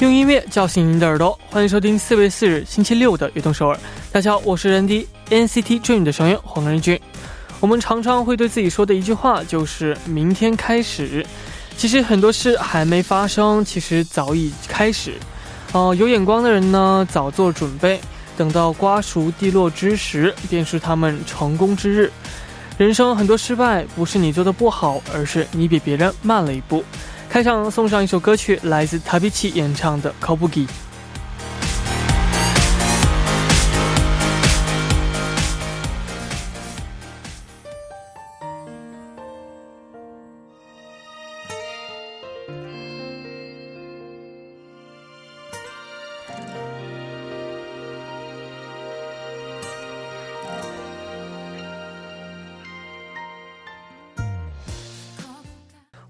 用音乐叫醒您的耳朵，欢迎收听四月四日星期六的《悦动首尔》。大家好，我是人迪 NCT Dream 的成员黄仁俊。我们常常会对自己说的一句话就是“明天开始”。其实很多事还没发生，其实早已开始。哦，有眼光的人呢，早做准备，等到瓜熟蒂落之时，便是他们成功之日。人生很多失败，不是你做的不好，而是你比别人慢了一步。开场送上一首歌曲，来自 Tabichi 演唱的《Kobugi》。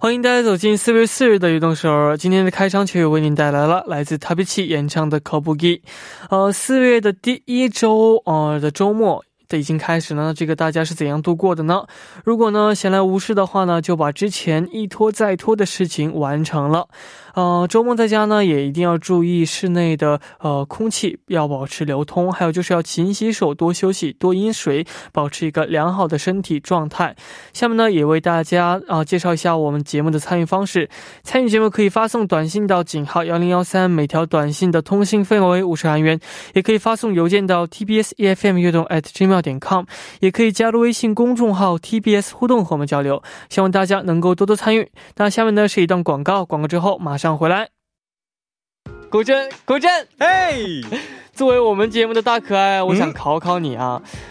欢迎大家走进四月四日的运动首尔。今天的开场曲为您带来了来自 Tabichi 演唱的《Kobugi》。呃，四月的第一周，呃的周末。都已经开始了，这个大家是怎样度过的呢？如果呢闲来无事的话呢，就把之前一拖再拖的事情完成了。呃，周末在家呢也一定要注意室内的呃空气要保持流通，还有就是要勤洗手、多休息、多饮水，保持一个良好的身体状态。下面呢也为大家啊介绍一下我们节目的参与方式。参与节目可以发送短信到井号幺零幺三，每条短信的通信费用为五十韩元，也可以发送邮件到 tbs efm 悦动 at gmail。点 com 也可以加入微信公众号 TBS 互动和我们交流，希望大家能够多多参与。那下面呢是一段广告，广告之后马上回来。古镇，古镇，哎！作为我们节目的大可爱，我想考考你啊，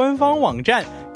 官方网站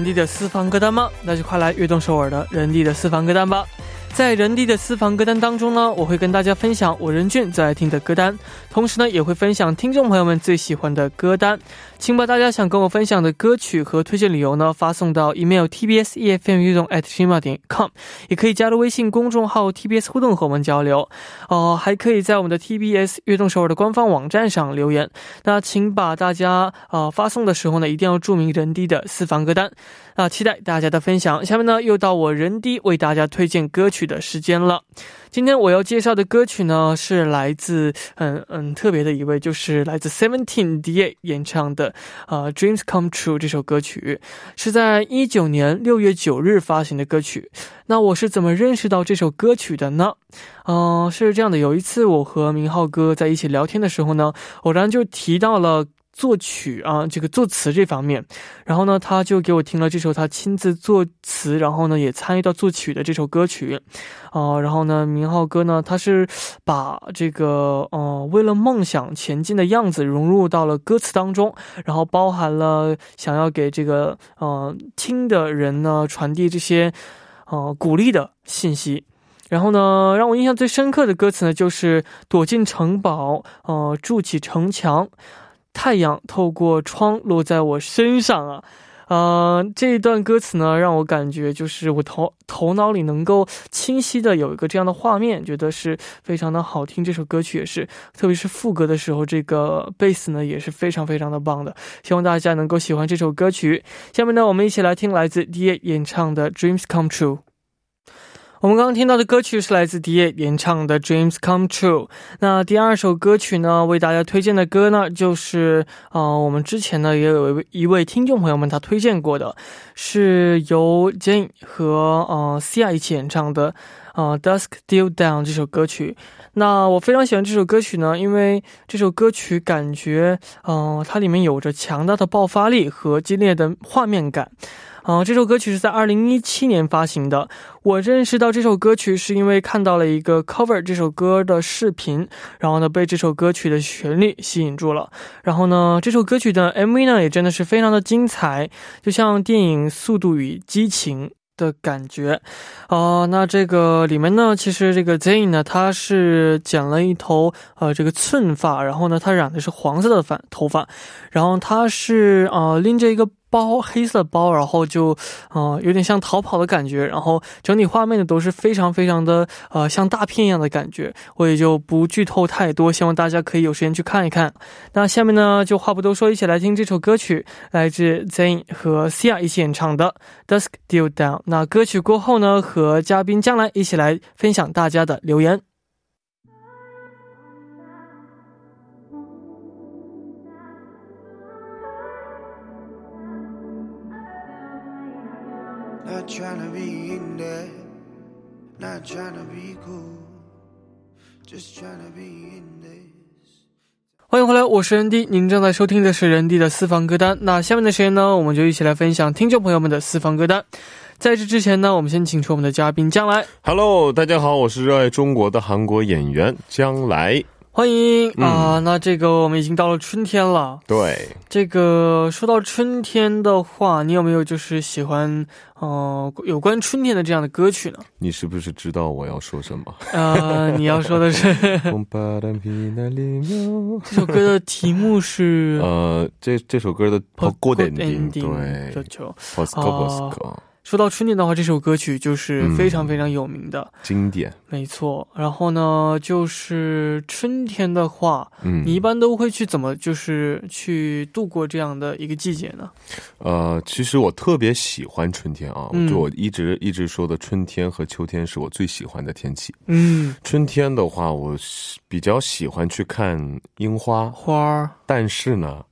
人地的私房歌单吗？那就快来悦动首尔的人地的私房歌单吧。在人地的私房歌单当中呢，我会跟大家分享我任俊最爱听的歌单，同时呢也会分享听众朋友们最喜欢的歌单。请把大家想跟我分享的歌曲和推荐理由呢发送到 email tbs efm 运动 at gmail 点 com，也可以加入微信公众号 tbs 互动和我们交流。哦，还可以在我们的 tbs 悦动首尔的官方网站上留言。那请把大家呃发送的时候呢，一定要注明人低的私房歌单。那期待大家的分享。下面呢，又到我人低为大家推荐歌曲的时间了。今天我要介绍的歌曲呢，是来自嗯嗯特别的一位，就是来自 Seventeen D.A 演唱的呃 Dreams Come True 这首歌曲，是在一九年六月九日发行的歌曲。那我是怎么认识到这首歌曲的呢？嗯，是这样的，有一次我和明浩哥在一起聊天的时候呢，偶然就提到了。作曲啊，这个作词这方面。然后呢，他就给我听了这首他亲自作词，然后呢也参与到作曲的这首歌曲。啊，然后呢，明浩哥呢，他是把这个呃为了梦想前进的样子融入到了歌词当中，然后包含了想要给这个呃听的人呢传递这些呃鼓励的信息。然后呢，让我印象最深刻的歌词呢，就是躲进城堡，呃，筑起城墙，太阳透过窗落在我身上啊，呃，这一段歌词呢，让我感觉就是我头头脑里能够清晰的有一个这样的画面，觉得是非常的好听。这首歌曲也是，特别是副歌的时候，这个贝斯呢也是非常非常的棒的。希望大家能够喜欢这首歌曲。下面呢，我们一起来听来自 D.A 演唱的《Dreams Come True》。我们刚刚听到的歌曲是来自迪野演唱的《Dreams Come True》。那第二首歌曲呢，为大家推荐的歌呢，就是啊，我们之前呢也有一位听众朋友们他推荐过的，是由 Jane 和呃 Sia 一起演唱的呃《Dusk Till Dawn》这首歌曲。那我非常喜欢这首歌曲呢，因为这首歌曲感觉呃它里面有着强大的爆发力和激烈的画面感。啊，这首歌曲是在二零一七年发行的。我认识到这首歌曲是因为看到了一个 cover 这首歌的视频，然后呢被这首歌曲的旋律吸引住了。然后呢，这首歌曲的 MV 呢也真的是非常的精彩，就像电影《速度与激情》的感觉。啊，那这个里面呢，其实这个 Zayn 呢，他是剪了一头呃这个寸发，然后呢他染的是黄色的发头发，然后他是啊拎着一个。包黑色包，然后就，呃，有点像逃跑的感觉，然后整体画面呢都是非常非常的，呃，像大片一样的感觉，我也就不剧透太多，希望大家可以有时间去看一看。那下面呢，就话不多说，一起来听这首歌曲，来自 Zayn 和 Sia 一起演唱的《Dusk Till Dawn》。那歌曲过后呢，和嘉宾将来一起来分享大家的留言。欢迎回来，我是人 D，您正在收听的是人 D 的私房歌单。那下面的时间呢，我们就一起来分享听众朋友们的私房歌单。在这之前呢，我们先请出我们的嘉宾将来。Hello，大家好，我是热爱中国的韩国演员将来。欢迎啊！那这个我们已经到了春天了。对，这个说到春天的话，你有没有就是喜欢呃有关春天的这样的歌曲呢？你是不是知道我要说什么？呃，你要说的是 这首歌的题目是呃这这首歌的 Good Ending，对，就 Post Post。说到春天的话，这首歌曲就是非常非常有名的经典，没错。然后呢，就是春天的话，嗯，你一般都会去怎么就是去度过这样的一个季节呢？呃，其实我特别喜欢春天啊，就我一直一直说的，春天和秋天是我最喜欢的天气。嗯，春天的话，我比较喜欢去看樱花花儿，但是呢，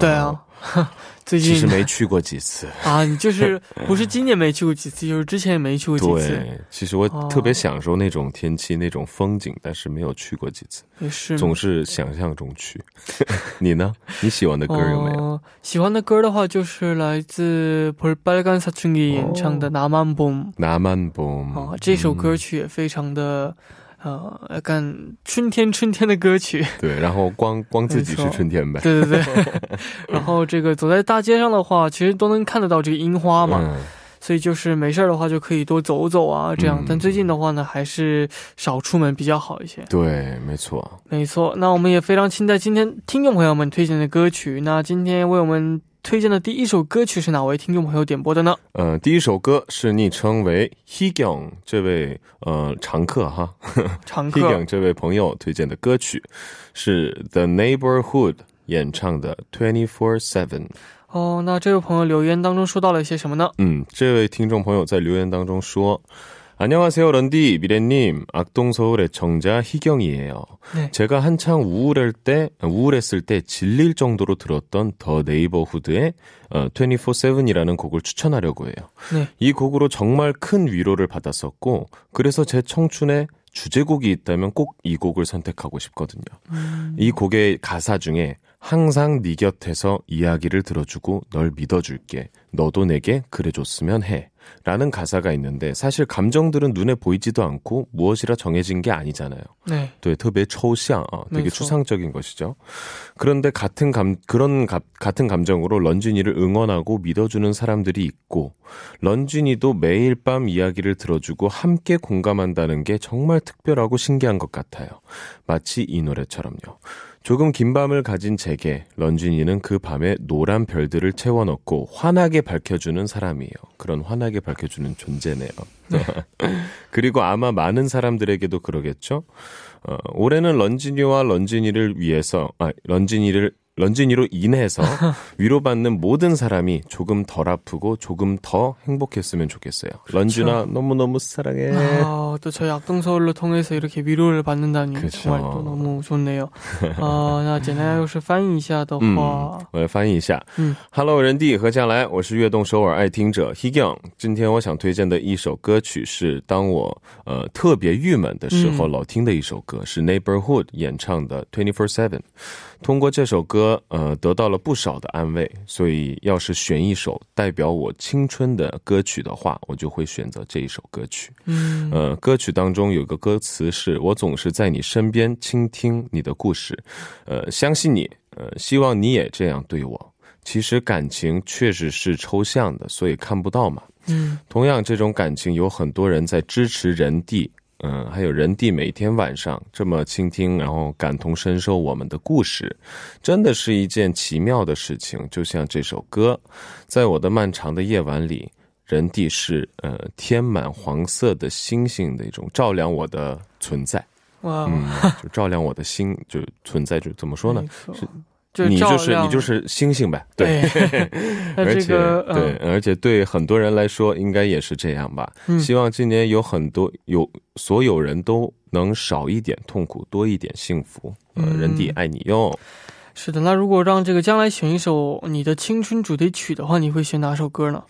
对啊。最近其实没去过几次啊，你就是不是今年没去过几次，就是之前也没去过几次。对，其实我特别享受那种天气、那种风景，但是没有去过几次，也是总是想象中去。你呢？你喜欢的歌有没有？喜欢的歌的话，就是来自볼빨간사춘기演唱的《나만 봄》。나만 봄。啊，这首歌曲也非常的。 呃，干春天春天的歌曲，对，然后光光自己是春天呗，对对对，然后这个走在大街上的话，其实都能看得到这个樱花嘛，所以就是没事儿的话就可以多走走啊，这样。但最近的话呢，还是少出门比较好一些。对，没错，没错。那我们也非常期待今天听众朋友们推荐的歌曲。那今天为我们。推荐的第一首歌曲是哪位听众朋友点播的呢？呃，第一首歌是昵称为 Higang 这位呃常客哈，常客 Hegang 这位朋友推荐的歌曲是 The Neighborhood 演唱的 Twenty Four Seven。哦，那这位朋友留言当中说到了一些什么呢？嗯，这位听众朋友在留言当中说。 안녕하세요, 런디, 미래님. 악동서울의 청자 희경이에요. 네. 제가 한창 우울할 때, 우울했을 때 질릴 정도로 들었던 더 네이버후드의 어, 24-7이라는 곡을 추천하려고 해요. 네. 이 곡으로 정말 큰 위로를 받았었고, 그래서 제 청춘에 주제곡이 있다면 꼭 이 곡을 선택하고 싶거든요. 음. 이 곡의 가사 중에 항상 네 곁에서 이야기를 들어주고 널 믿어줄게. 너도 내게 그래줬으면 해. 라는 가사가 있는데 사실 감정들은 눈에 보이지도 않고 무엇이라 정해진 게 아니잖아요. 네. 또特别 초시앙 어, 되게 네, 추상적인 것이죠. 그런데 같은 감 그런 가, 같은 감정으로 런쥔이를 응원하고 믿어주는 사람들이 있고 런쥔이도 매일 밤 이야기를 들어주고 함께 공감한다는 게 정말 특별하고 신기한 것 같아요. 마치 이 노래처럼요. 조금 긴 밤을 가진 제게 런쥔이는 그 밤에 노란 별들을 채워 넣고 환하게 밝혀주는 사람이에요. 그런 환하게 밝혀주는 존재네요. 네. 그리고 아마 많은 사람들에게도 그러겠죠. 어, 올해는 런쥔이와 런쥔이를 위해서 아 런쥔이를 런쥔이로 인해서 위로받는 모든 사람이 조금 덜 아프고 조금 더 행복했으면 좋겠어요. 그렇죠. 런쥔아 너무너무 사랑해. 아, 또 저희 악동서울로 통해서 이렇게 위로를 받는다니 그렇죠. 정말 또 너무 좋네요. 아, 那简单要是翻译一下的话，嗯，我来翻译一下。嗯 Hello， 人地和将来，我是悦动首尔爱听者 Hegang。今天我想推荐的一首歌曲是当我呃特别郁闷的时候老听的一首歌，是 Neighborhood 演唱的 Twenty Four Seven。 通过这首歌，呃，得到了不少的安慰。所以，要是选一首代表我青春的歌曲的话，我就会选择这一首歌曲。嗯，呃，歌曲当中有个歌词是：“我总是在你身边倾听你的故事，呃，相信你，呃，希望你也这样对我。”其实感情确实是抽象的，所以看不到嘛。嗯，同样，这种感情有很多人在支持人地。嗯，还有人地每天晚上这么倾听，然后感同身受我们的故事，真的是一件奇妙的事情。就像这首歌，在我的漫长的夜晚里，人地是呃天满黄色的星星的一种照亮我的存在。哇，嗯，就照亮我的心，就存在，就怎么说呢？是。你就是你就是星星呗，对，而且对，而且对很多人来说应该也是这样吧。希望今年有很多有所有人都能少一点痛苦，多一点幸福。呃人弟爱你哟。是的，那如果让这个将来选一首你的青春主题曲的话，你会选哪首歌呢？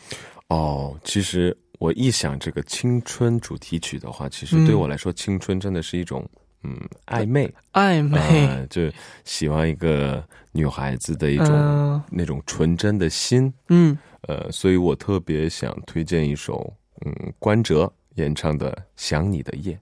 哦，其实我一想这个青春主题曲的话，其实对我来说，青春真的是一种。嗯，暧昧，暧昧，就喜欢一个女孩子的一种那种纯真的心。嗯，呃，所以我特别想推荐一首，嗯，关喆演唱的《想你的夜》。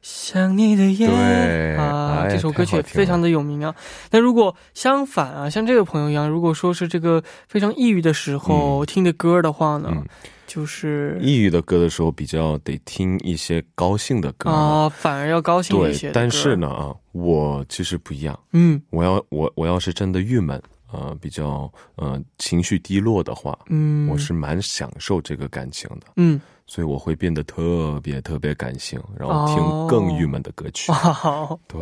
想你的夜，对啊，这首歌曲非常的有名啊。那如果相反啊，像这个朋友一样，如果说是这个非常抑郁的时候听的歌的话呢？就是抑郁的歌的时候，比较得听一些高兴的歌啊，反而要高兴一些。但是呢啊，我其实不一样。嗯，我要我我要是真的郁闷啊，比较呃情绪低落的话，嗯，我是蛮享受这个感情的。嗯。所以我会变得特别特别感性，然后听更郁闷的歌曲。对，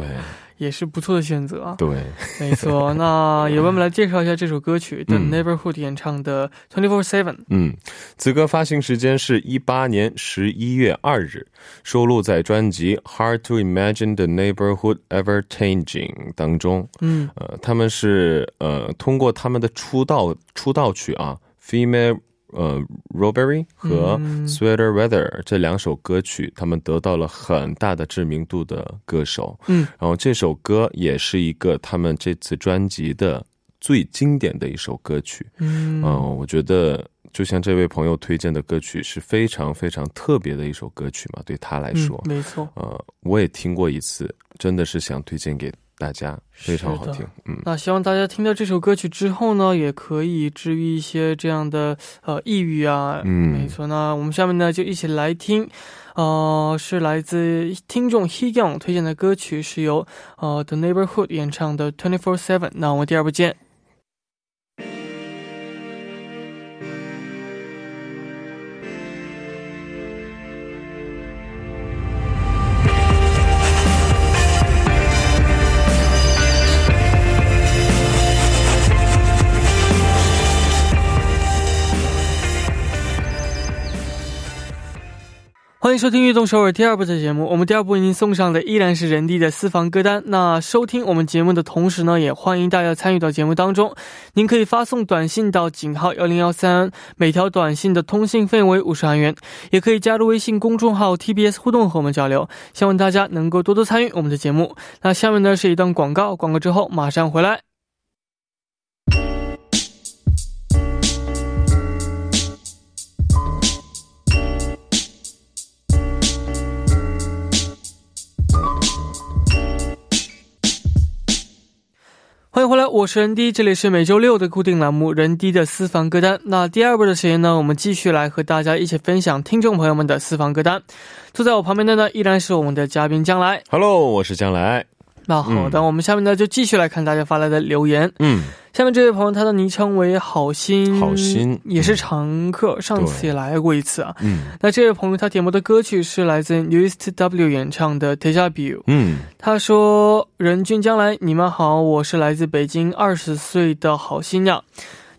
也是不错的选择啊。对，没错。那也为我们来介绍一下这首歌曲，The Neighborhood 演唱的 Twenty Four Seven。嗯，此歌发行时间是一八年十一月二日，收录在专辑《Hard to Imagine the Neighborhood Ever Changing》当中。嗯，呃，他们是呃通过他们的出道出道曲啊，Female。呃，Robbery 和 Sweater Weather 这两首歌曲，他们得到了很大的知名度的歌手。嗯，然后这首歌也是一个他们这次专辑的最经典的一首歌曲。嗯，我觉得就像这位朋友推荐的歌曲是非常非常特别的一首歌曲嘛，对他来说，没错。呃，我也听过一次，真的是想推荐给。大家非常好听，嗯，那希望大家听到这首歌曲之后呢，也可以治愈一些这样的呃抑郁啊，嗯，没错。那我们下面呢就一起来听，呃，是来自听众 Heyoung 推荐的歌曲，是由呃 The Neighborhood 演唱的 Twenty Four Seven。那我们第二部见。欢迎收听《悦动首尔》第二部的节目。我们第二部为您送上的依然是人地的私房歌单。那收听我们节目的同时呢，也欢迎大家参与到节目当中。您可以发送短信到井号幺零幺三，每条短信的通信费为五十韩元。也可以加入微信公众号 TBS 互动和我们交流。希望大家能够多多参与我们的节目。那下面呢是一段广告，广告之后马上回来。欢迎回来，我是人低这里是每周六的固定栏目人低的私房歌单。那第二波的时间呢，我们继续来和大家一起分享听众朋友们的私房歌单。坐在我旁边的呢，依然是我们的嘉宾将来。Hello，我是将来。那好的，我们下面呢就继续来看大家发来的留言。嗯，下面这位朋友他的昵称为好心，好心也是常客，上次也来过一次啊。嗯，那这位朋友他点播的歌曲是来自 Newest W 演唱的《Deja Vu》。嗯，他说：“人君将来，你们好，我是来自北京二十岁的好心呀。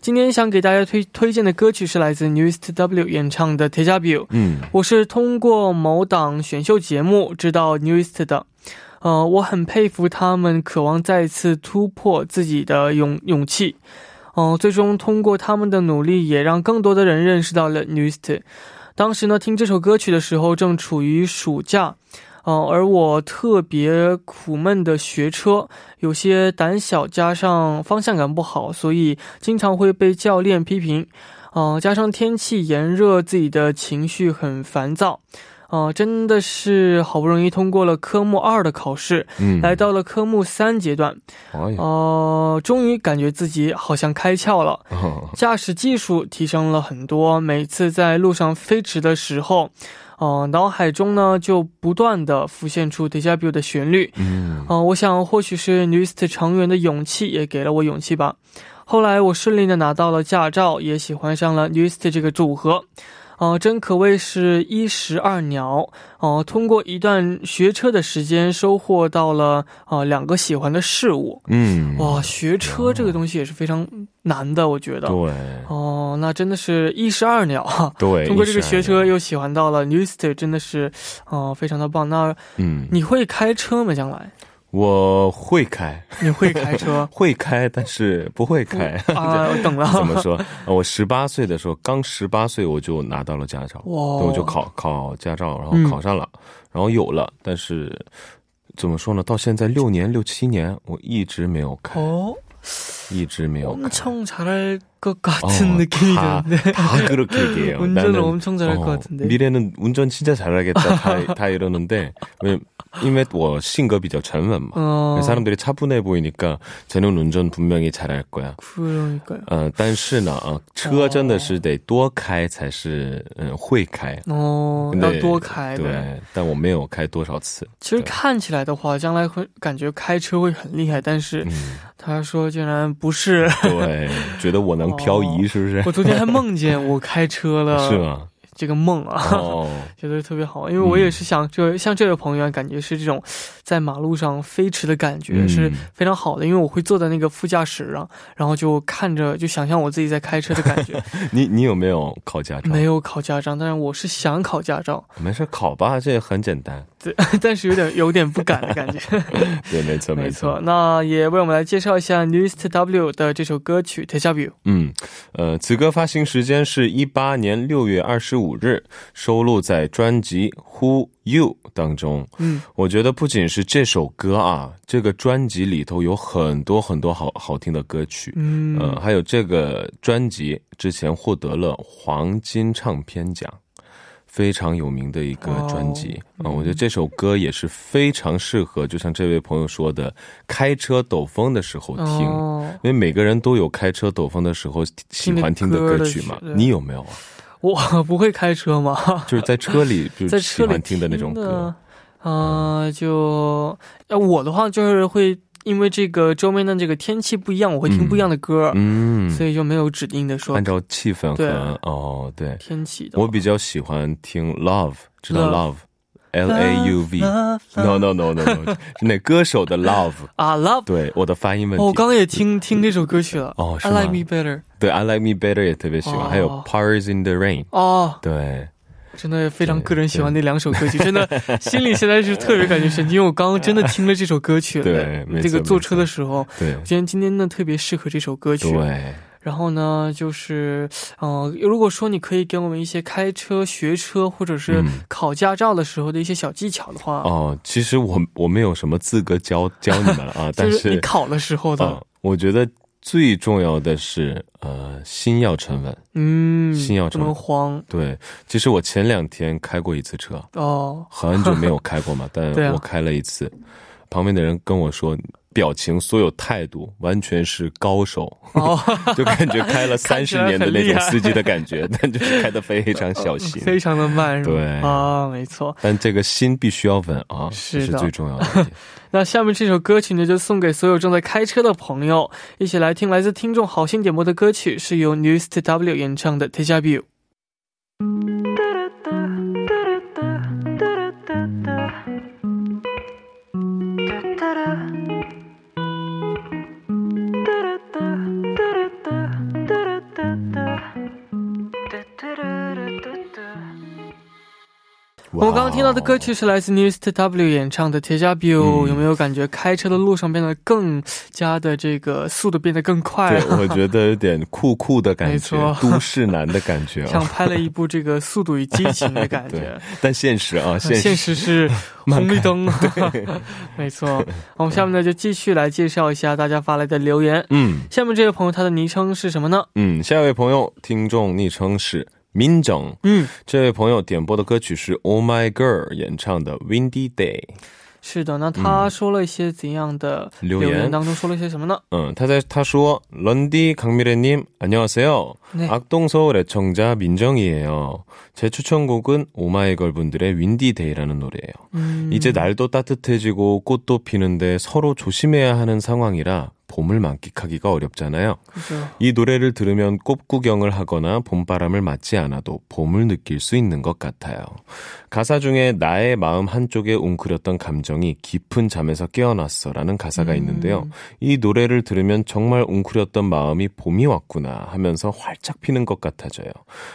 今天想给大家推推荐的歌曲是来自 Newest W 演唱的《t e j a Vu》。嗯，我是通过某档选秀节目知道 Newest 的。”呃，我很佩服他们渴望再次突破自己的勇勇气，哦，最终通过他们的努力，也让更多的人认识到了 Newst。当时呢，听这首歌曲的时候正处于暑假，哦，而我特别苦闷的学车，有些胆小，加上方向感不好，所以经常会被教练批评，哦，加上天气炎热，自己的情绪很烦躁。哦，真的是好不容易通过了科目二的考试，嗯，来到了科目三阶段，哦，终于感觉自己好像开窍了，驾驶技术提升了很多。每次在路上飞驰的时候，哦，脑海中呢就不断的浮现出《Deja Vu》的旋律，嗯，哦，我想或许是 Newest 成员的勇气也给了我勇气吧。后来我顺利的拿到了驾照，也喜欢上了 Newest 这个组合。哦，真可谓是一石二鸟哦！通过一段学车的时间，收获到了啊两个喜欢的事物。嗯，哇，学车这个东西也是非常难的，我觉得。对。哦，那真的是一石二鸟。对。通过这个学车又喜欢到了 Newster，真的是哦非常的棒。那嗯，你会开车吗？将来？我会开，你会开车？会开，但是不会开。啊，我懂了。怎么说？我十八岁的时候，刚十八岁我就拿到了驾照，我就考考驾照，然后考上了，然后有了。但是怎么说呢？到现在六年六七年，我一直没有开。哦。 一直没有。엄청잘할것같은느낌이드는데다그렇게얘기해요운전을엄청잘할것같은데미래는운전진짜잘하겠다다다이러는데因为我性格比较沉稳嘛，哦，사람들이차분해보이니까저는운전분명히잘할거야그러니까요呃，但是呢，啊，车真的是得多开才是嗯会开哦，要多开对，但我没有开多少次。其实看起来的话，将来会感觉开车会很厉害，但是他说竟然 不是，对，觉得我能漂移是不是？我昨天还梦见我开车了，是吗？这个梦啊，觉得特别好，因为我也是想，就像这位朋友感觉是这种在马路上飞驰的感觉是非常好的，因为我会坐在那个副驾驶上，然后就看着，就想象我自己在开车的感觉。你你有没有考驾照？没有考驾照，但是我是想考驾照。没事，考吧，这也很简单。对，但是有点有点不敢的感觉。对，没错，没错。那也为我们来介绍一下 Newest W 的这首歌曲《Deja Vu》。嗯，呃，此歌发行时间是一八年六月二十五日，收录在专辑《Who You》当中。嗯，我觉得不仅是这首歌啊，这个专辑里头有很多很多好好听的歌曲。嗯，呃，还有这个专辑之前获得了黄金唱片奖。非常有名的一个专辑啊，我觉得这首歌也是非常适合，就像这位朋友说的，开车抖风的时候听，因为每个人都有开车抖风的时候喜欢听的歌曲嘛。你有没有啊？我 不会开车吗？就是在车里，在喜欢听的那种歌啊，就我的话就是会。因为这个周边的这个天气不一样，我会听不一样的歌，嗯，所以就没有指定的说。按照气氛和哦，对，天气的。我比较喜欢听 Love，知道 Love，L A U V，No No No No No，是那歌手的 Love 啊 Love，对，我的发音问题。我刚刚也听听这首歌曲了，哦，I Like Me Better，对，I Like Me Better 也特别喜欢，还有 Powers in the Rain，哦，对。真的非常个人喜欢那两首歌曲，真的心里现在是特别感觉神经，因为我刚刚真的听了这首歌曲，对，这个坐车的时候，对，我觉得今天呢特别适合这首歌曲，对。然后呢，就是，嗯，如果说你可以给我们一些开车、学车或者是考驾照的时候的一些小技巧的话，哦，其实我我没有什么资格教教你们了啊，但是你考的时候的，我觉得。最重要的是，呃，心要沉稳。嗯，心要沉稳。不能慌。对，其实我前两天开过一次车。哦。很久没有开过嘛，但我开了一次。旁边的人跟我说：“表情、所有态度，完全是高手，就感觉开了 三十年的那种司机的感觉，但就是开的非常小心，非常的慢，对。啊，没错。但这个心必须要稳啊，是最重要的。那下面这首歌曲呢，就送给所有正在开车的朋友，一起来听来自听众好心点播的歌曲，是由 News T W 演唱的《t e j 听到的歌曲是来自 News T W 演唱的《铁甲 Biu》，有没有感觉开车的路上变得更加的这个速度变得更快？对，我觉得有点酷酷的感觉，都市男的感觉，像拍了一部这个《速度与激情》的感觉。但现实啊，现实是 红绿灯。没错。我们下面呢就继续来介绍一下大家发来的留言。嗯，下面这位朋友他的昵称是什么呢？嗯，下一位朋友听众昵称是。 民정음这位朋友点播的歌曲是 Oh My Girl 演唱的 Windy Day。是的，那他说了一些怎样的留言当中说了些什么呢？嗯，他在他说런디강미래님안녕하세요네악동서울애청자민정이에요제추천곡은 오마이걸 분들의 윈디 데이라는 노래예요. 음. 이제 날도 따뜻해지고 꽃도 피는데 서로 조심해야 하는 상황이라 봄을 만끽하기가 어렵잖아요. 그죠. 이 노래를 들으면 꽃 구경을 하거나 봄바람을 맞지 않아도 봄을 느낄 수 있는 것 같아요. 가사 중에 나의 마음 한쪽에 웅크렸던 감정이 깊은 잠에서 깨어났어라는 가사가 음. 있는데요. 이 노래를 들으면 정말 웅크렸던 마음이 봄이 왔구나 하면서 활짝 피는 것 같아져요.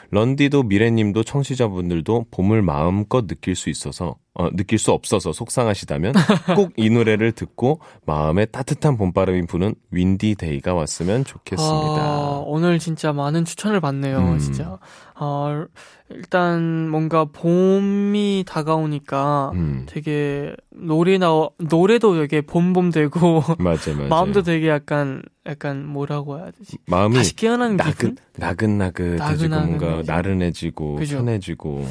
런디도 미래님도 청취자분들도 봄을 마음껏 느낄 수 있어서 어, 느낄 수 없어서 속상하시다면 꼭 이 노래를 듣고 마음에 따뜻한 봄바람이 부는 윈디 데이가 왔으면 좋겠습니다. 아, 오늘 진짜 많은 추천을 받네요. 음. 진짜. 어, 일단 뭔가 봄이 다가오니까 음. 되게 노래나 노래도 되게 봄봄 되고 맞아 맞아 마음도 되게 약간 약간 뭐라고 해야 되지 마음이 다시 깨어나는 나긋, 나긋나긋해지고 뭔가 나른해지고 그죠? 편해지고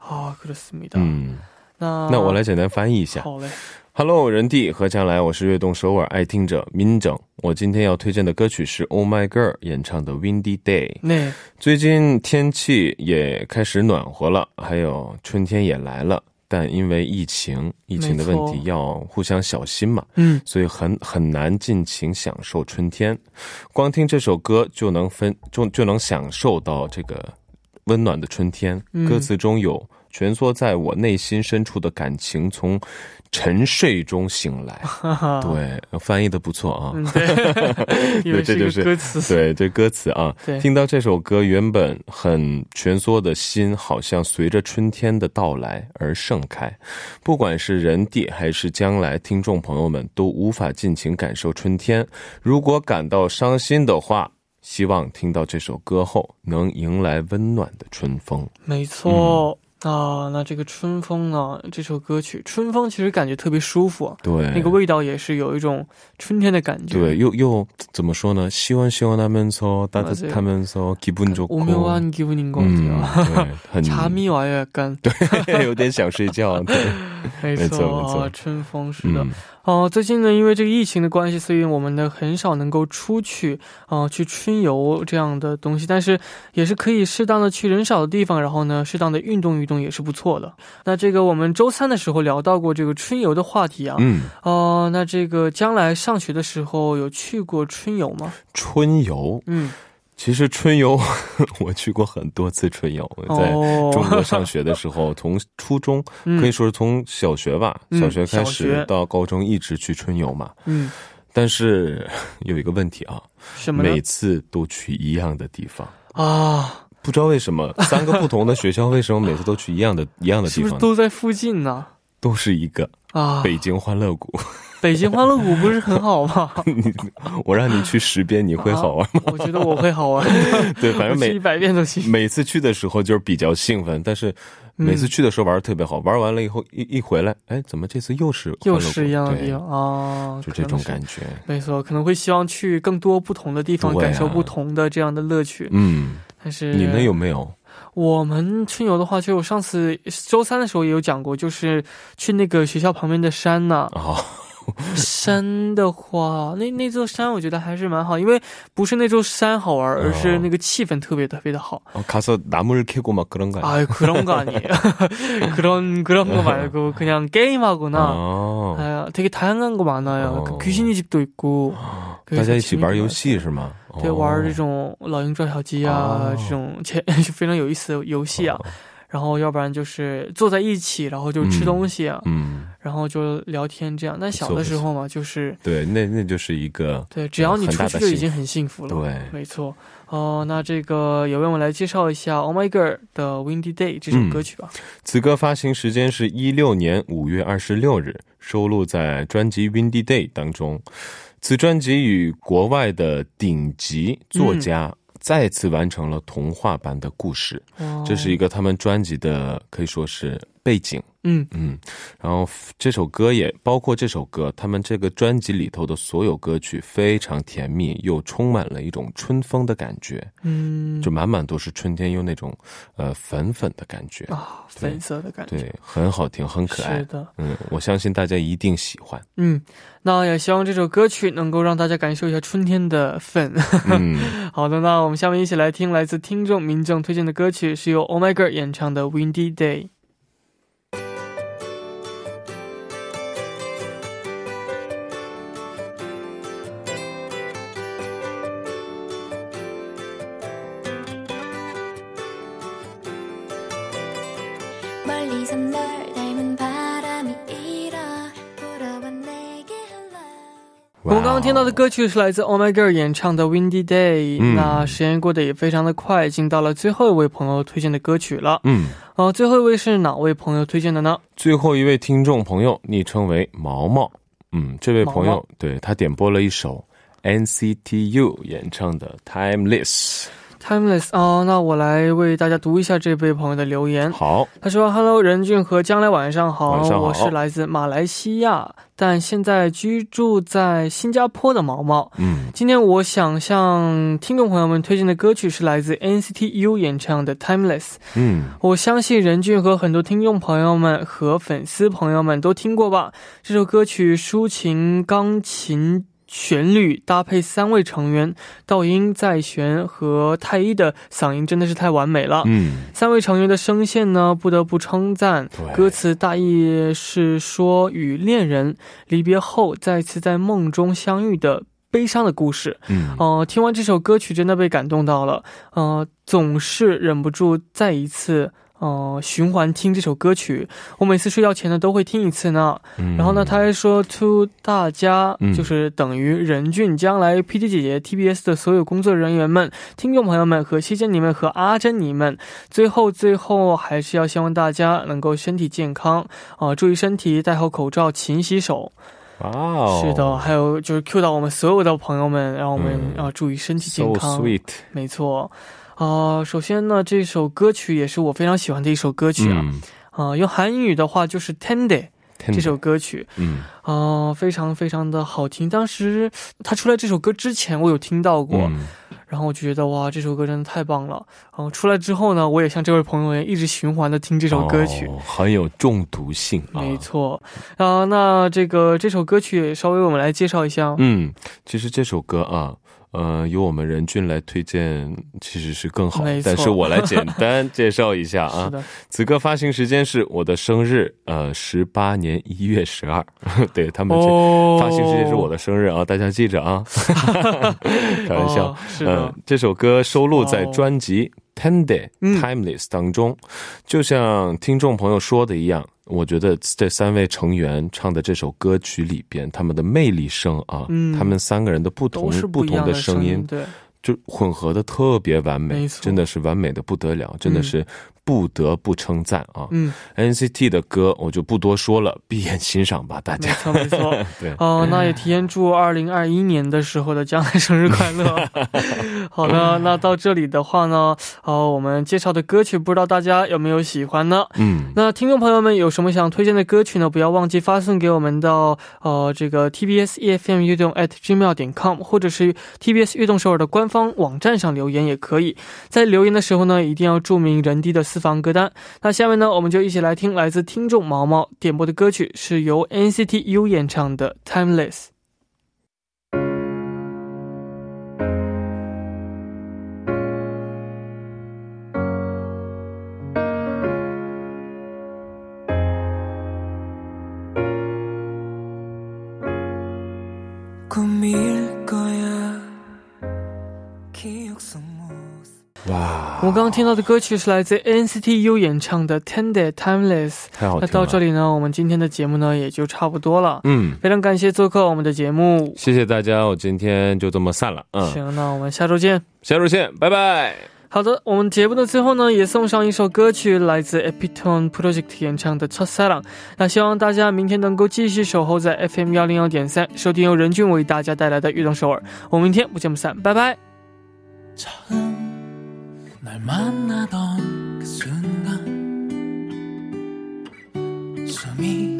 아 그렇습니다. 음. 那那我来简单翻译一下。好嘞，Hello，人弟合将来，我是悦动首尔爱听者 Min 整。我今天要推荐的歌曲是 Oh My Girl 演唱的 Windy Day。那最近天气也开始暖和了，还有春天也来了，但因为疫情，疫情的问题要互相小心嘛，嗯，所以很很难尽情享受春天。光听这首歌就能分就就能享受到这个温暖的春天。歌词中有。蜷缩在我内心深处的感情从沉睡中醒来，对，翻译的不错啊。对，这就是歌词。对，这歌词啊。听到这首歌，原本很蜷缩的心，好像随着春天的到来而盛开。不管是人地还是将来，听众朋友们都无法尽情感受春天。如果感到伤心的话，希望听到这首歌后，能迎来温暖的春风。没错。啊，那这个春风呢？这首歌曲《春风》其实感觉特别舒服，对，那个味道也是有一种春天的感觉。对，又又怎么说呢？시원시원하면서따뜻하면서기분좋고 오묘한기분인것같아 요。 很잠이와요약간对，有点想睡觉。没错，没错，春风是的。 哦，最近呢，因为这个疫情的关系，所以我们呢很少能够出去啊，去春游这样的东西。但是也是可以适当的去人少的地方，然后呢，适当的运动运动也是不错的。那这个我们周三的时候聊到过这个春游的话题啊，嗯，哦，那这个将来上学的时候有去过春游吗？春游，嗯。其实春游，我去过很多次春游。在中国上学的时候，从初中可以说是从小学吧，小学开始到高中一直去春游嘛。嗯，但是 有一个问题啊，什么？每次都去一样的地方啊，不知道为什么，三个不同的学校为什么每次都去一样的一样的地方？都在附近呢？都是一个啊，北京欢乐谷。北京欢乐谷不是很好吗？我让你去十遍，你会好玩吗？我觉得我会好玩。对，反正每一百遍都行。每次去的时候就是比较兴奋，但是每次去的时候玩的特别好，玩完了以后一一回来，哎，怎么这次又是又是一样的地方啊？就这种感觉。没错，可能会希望去更多不同的地方，感受不同的这样的乐趣。嗯，但是你们有没有？我们春游的话，就我上次周三的时候也有讲过，就是去那个学校旁边的山呢。哦。山的话，那那座山我觉得还是蛮好，因为不是那座山好玩，而是那个气氛特别特别的好。가서나무를캐고막그런거아그런거아니에요그런그런거말고그냥게임하거나아되게다양한거많아요귀신이집도있고大家一起玩游戏是吗？对，玩这种老鹰抓小鸡啊，这种且非常有意思的游戏啊。 然后要不然就是坐在一起，然后就吃东西啊，嗯，然后就聊天这样。那小的时候嘛，就是对，那那就是一个对，只要你出去就已经很幸福了。对，没错。哦，那这个也为我们来介绍一下《Oh My Girl》的《Windy Day》这首歌曲吧。此歌发行时间是一六年五月二十六日，收录在专辑《Windy Day》当中。此专辑与国外的顶级作家。再次完成了童话般的故事，这是一个他们专辑的可以说是背景。嗯嗯，然后这首歌也包括这首歌，他们这个专辑里头的所有歌曲非常甜蜜，又充满了一种春风的感觉。嗯，就满满都是春天，又那种呃粉粉的感觉啊，粉色的感觉，对，很好听，很可爱。是的，嗯，我相信大家一定喜欢。嗯，那也希望这首歌曲能够让大家感受一下春天的粉。嗯，好的，那我们下面一起来听来自听众民众推荐的歌曲，是由 Oh My Girl 演唱的《Windy Day》。听到的歌曲是来自 Oh My Girl 演唱的 Windy Day。那时间过得也非常的快，已经到了最后一位朋友推荐的歌曲了。嗯，哦，最后一位是哪位朋友推荐的呢？最后一位听众朋友昵称为毛毛。嗯，这位朋友对他点播了一首 NCTU 演唱的 Timeless。Timeless 哦，那我来为大家读一下这位朋友的留言。好，他说：“Hello，任俊和将来晚上好，我是来自马来西亚，但现在居住在新加坡的毛毛。嗯，今天我想向听众朋友们推荐的歌曲是来自 NCT U 演唱的 Timeless。嗯，我相信任俊和很多听众朋友们和粉丝朋友们都听过吧？这首歌曲抒情钢琴。”旋律搭配三位成员道音、在弦和太一的嗓音真的是太完美了。嗯，三位成员的声线呢，不得不称赞。歌词大意是说与恋人离别后再次在梦中相遇的悲伤的故事。嗯，哦，听完这首歌曲真的被感动到了。呃，总是忍不住再一次。哦，循环听这首歌曲，我每次睡觉前呢都会听一次呢。然后呢，他还说，to 大家就是等于任俊将来 PT 姐姐 T B S 的所有工作人员们、听众朋友们和谢谢你们和阿珍你们。最后最后还是要希望大家能够身体健康啊，注意身体，戴好口罩，勤洗手。哇，是的，还有就是 Q 到我们所有的朋友们，让我们要注意身体健康。So sweet，没错。啊，首先呢，这首歌曲也是我非常喜欢的一首歌曲啊。啊，用韩语的话就是 Tende 这首歌曲，嗯，啊，非常非常的好听。当时他出来这首歌之前，我有听到过，然后我就觉得哇，这首歌真的太棒了。然后出来之后呢，我也像这位朋友一样，一直循环的听这首歌曲，很有中毒性。没错啊，那这个这首歌曲稍微我们来介绍一下。嗯，其实这首歌啊。呃，由我们任俊来推荐，其实是更好。但是我来简单介绍一下啊。此歌发行时间是我的生日，呃，十八年一月十二。对他们发行时间是我的生日啊，大家记着啊。开玩笑。嗯，这首歌收录在专辑《Tende Timeless》当中，就像听众朋友说的一样。我觉得这三位成员唱的这首歌曲里边，他们的魅力声啊，他们三个人的不同不同的声音，对，就混合的特别完美，真的是完美的不得了，真的是。不得不称赞啊！嗯，NCT 的歌我就不多说了，闭眼欣赏吧，大家。没错没错，对哦，那也提前祝二零二一年的时候的将来生日快乐。好的，那到这里的话呢，呃，我们介绍的歌曲不知道大家有没有喜欢呢？嗯，那听众朋友们有什么想推荐的歌曲呢？不要忘记发送给我们的呃这个 TBS EFM 运动 at gmail 点 com，或者是 TBS 运动首尔的官方网站上留言也可以。在留言的时候呢，一定要注明人低的私房歌单，那下面呢，我们就一起来听来自听众毛毛点播的歌曲，是由 NCT U 演唱的《Timeless》。哇！我刚刚听到的歌曲是来自 NCT U 演唱的《Tender Timeless》，太好听了。那到这里呢，我们今天的节目呢也就差不多了。嗯，非常感谢做客我们的节目，谢谢大家。我今天就这么散了。嗯，行，那我们下周见。下周见，拜拜。好的，我们节目的最后呢，也送上一首歌曲，来自 Epitone Project 演唱的《첫사 랑》。那希望大家明天能够继续守候在 FM 幺零幺点三，收听由任俊为大家带来的《悦动首尔》。我们明天不见不散，拜拜。 날 만나던 그 순간 숨이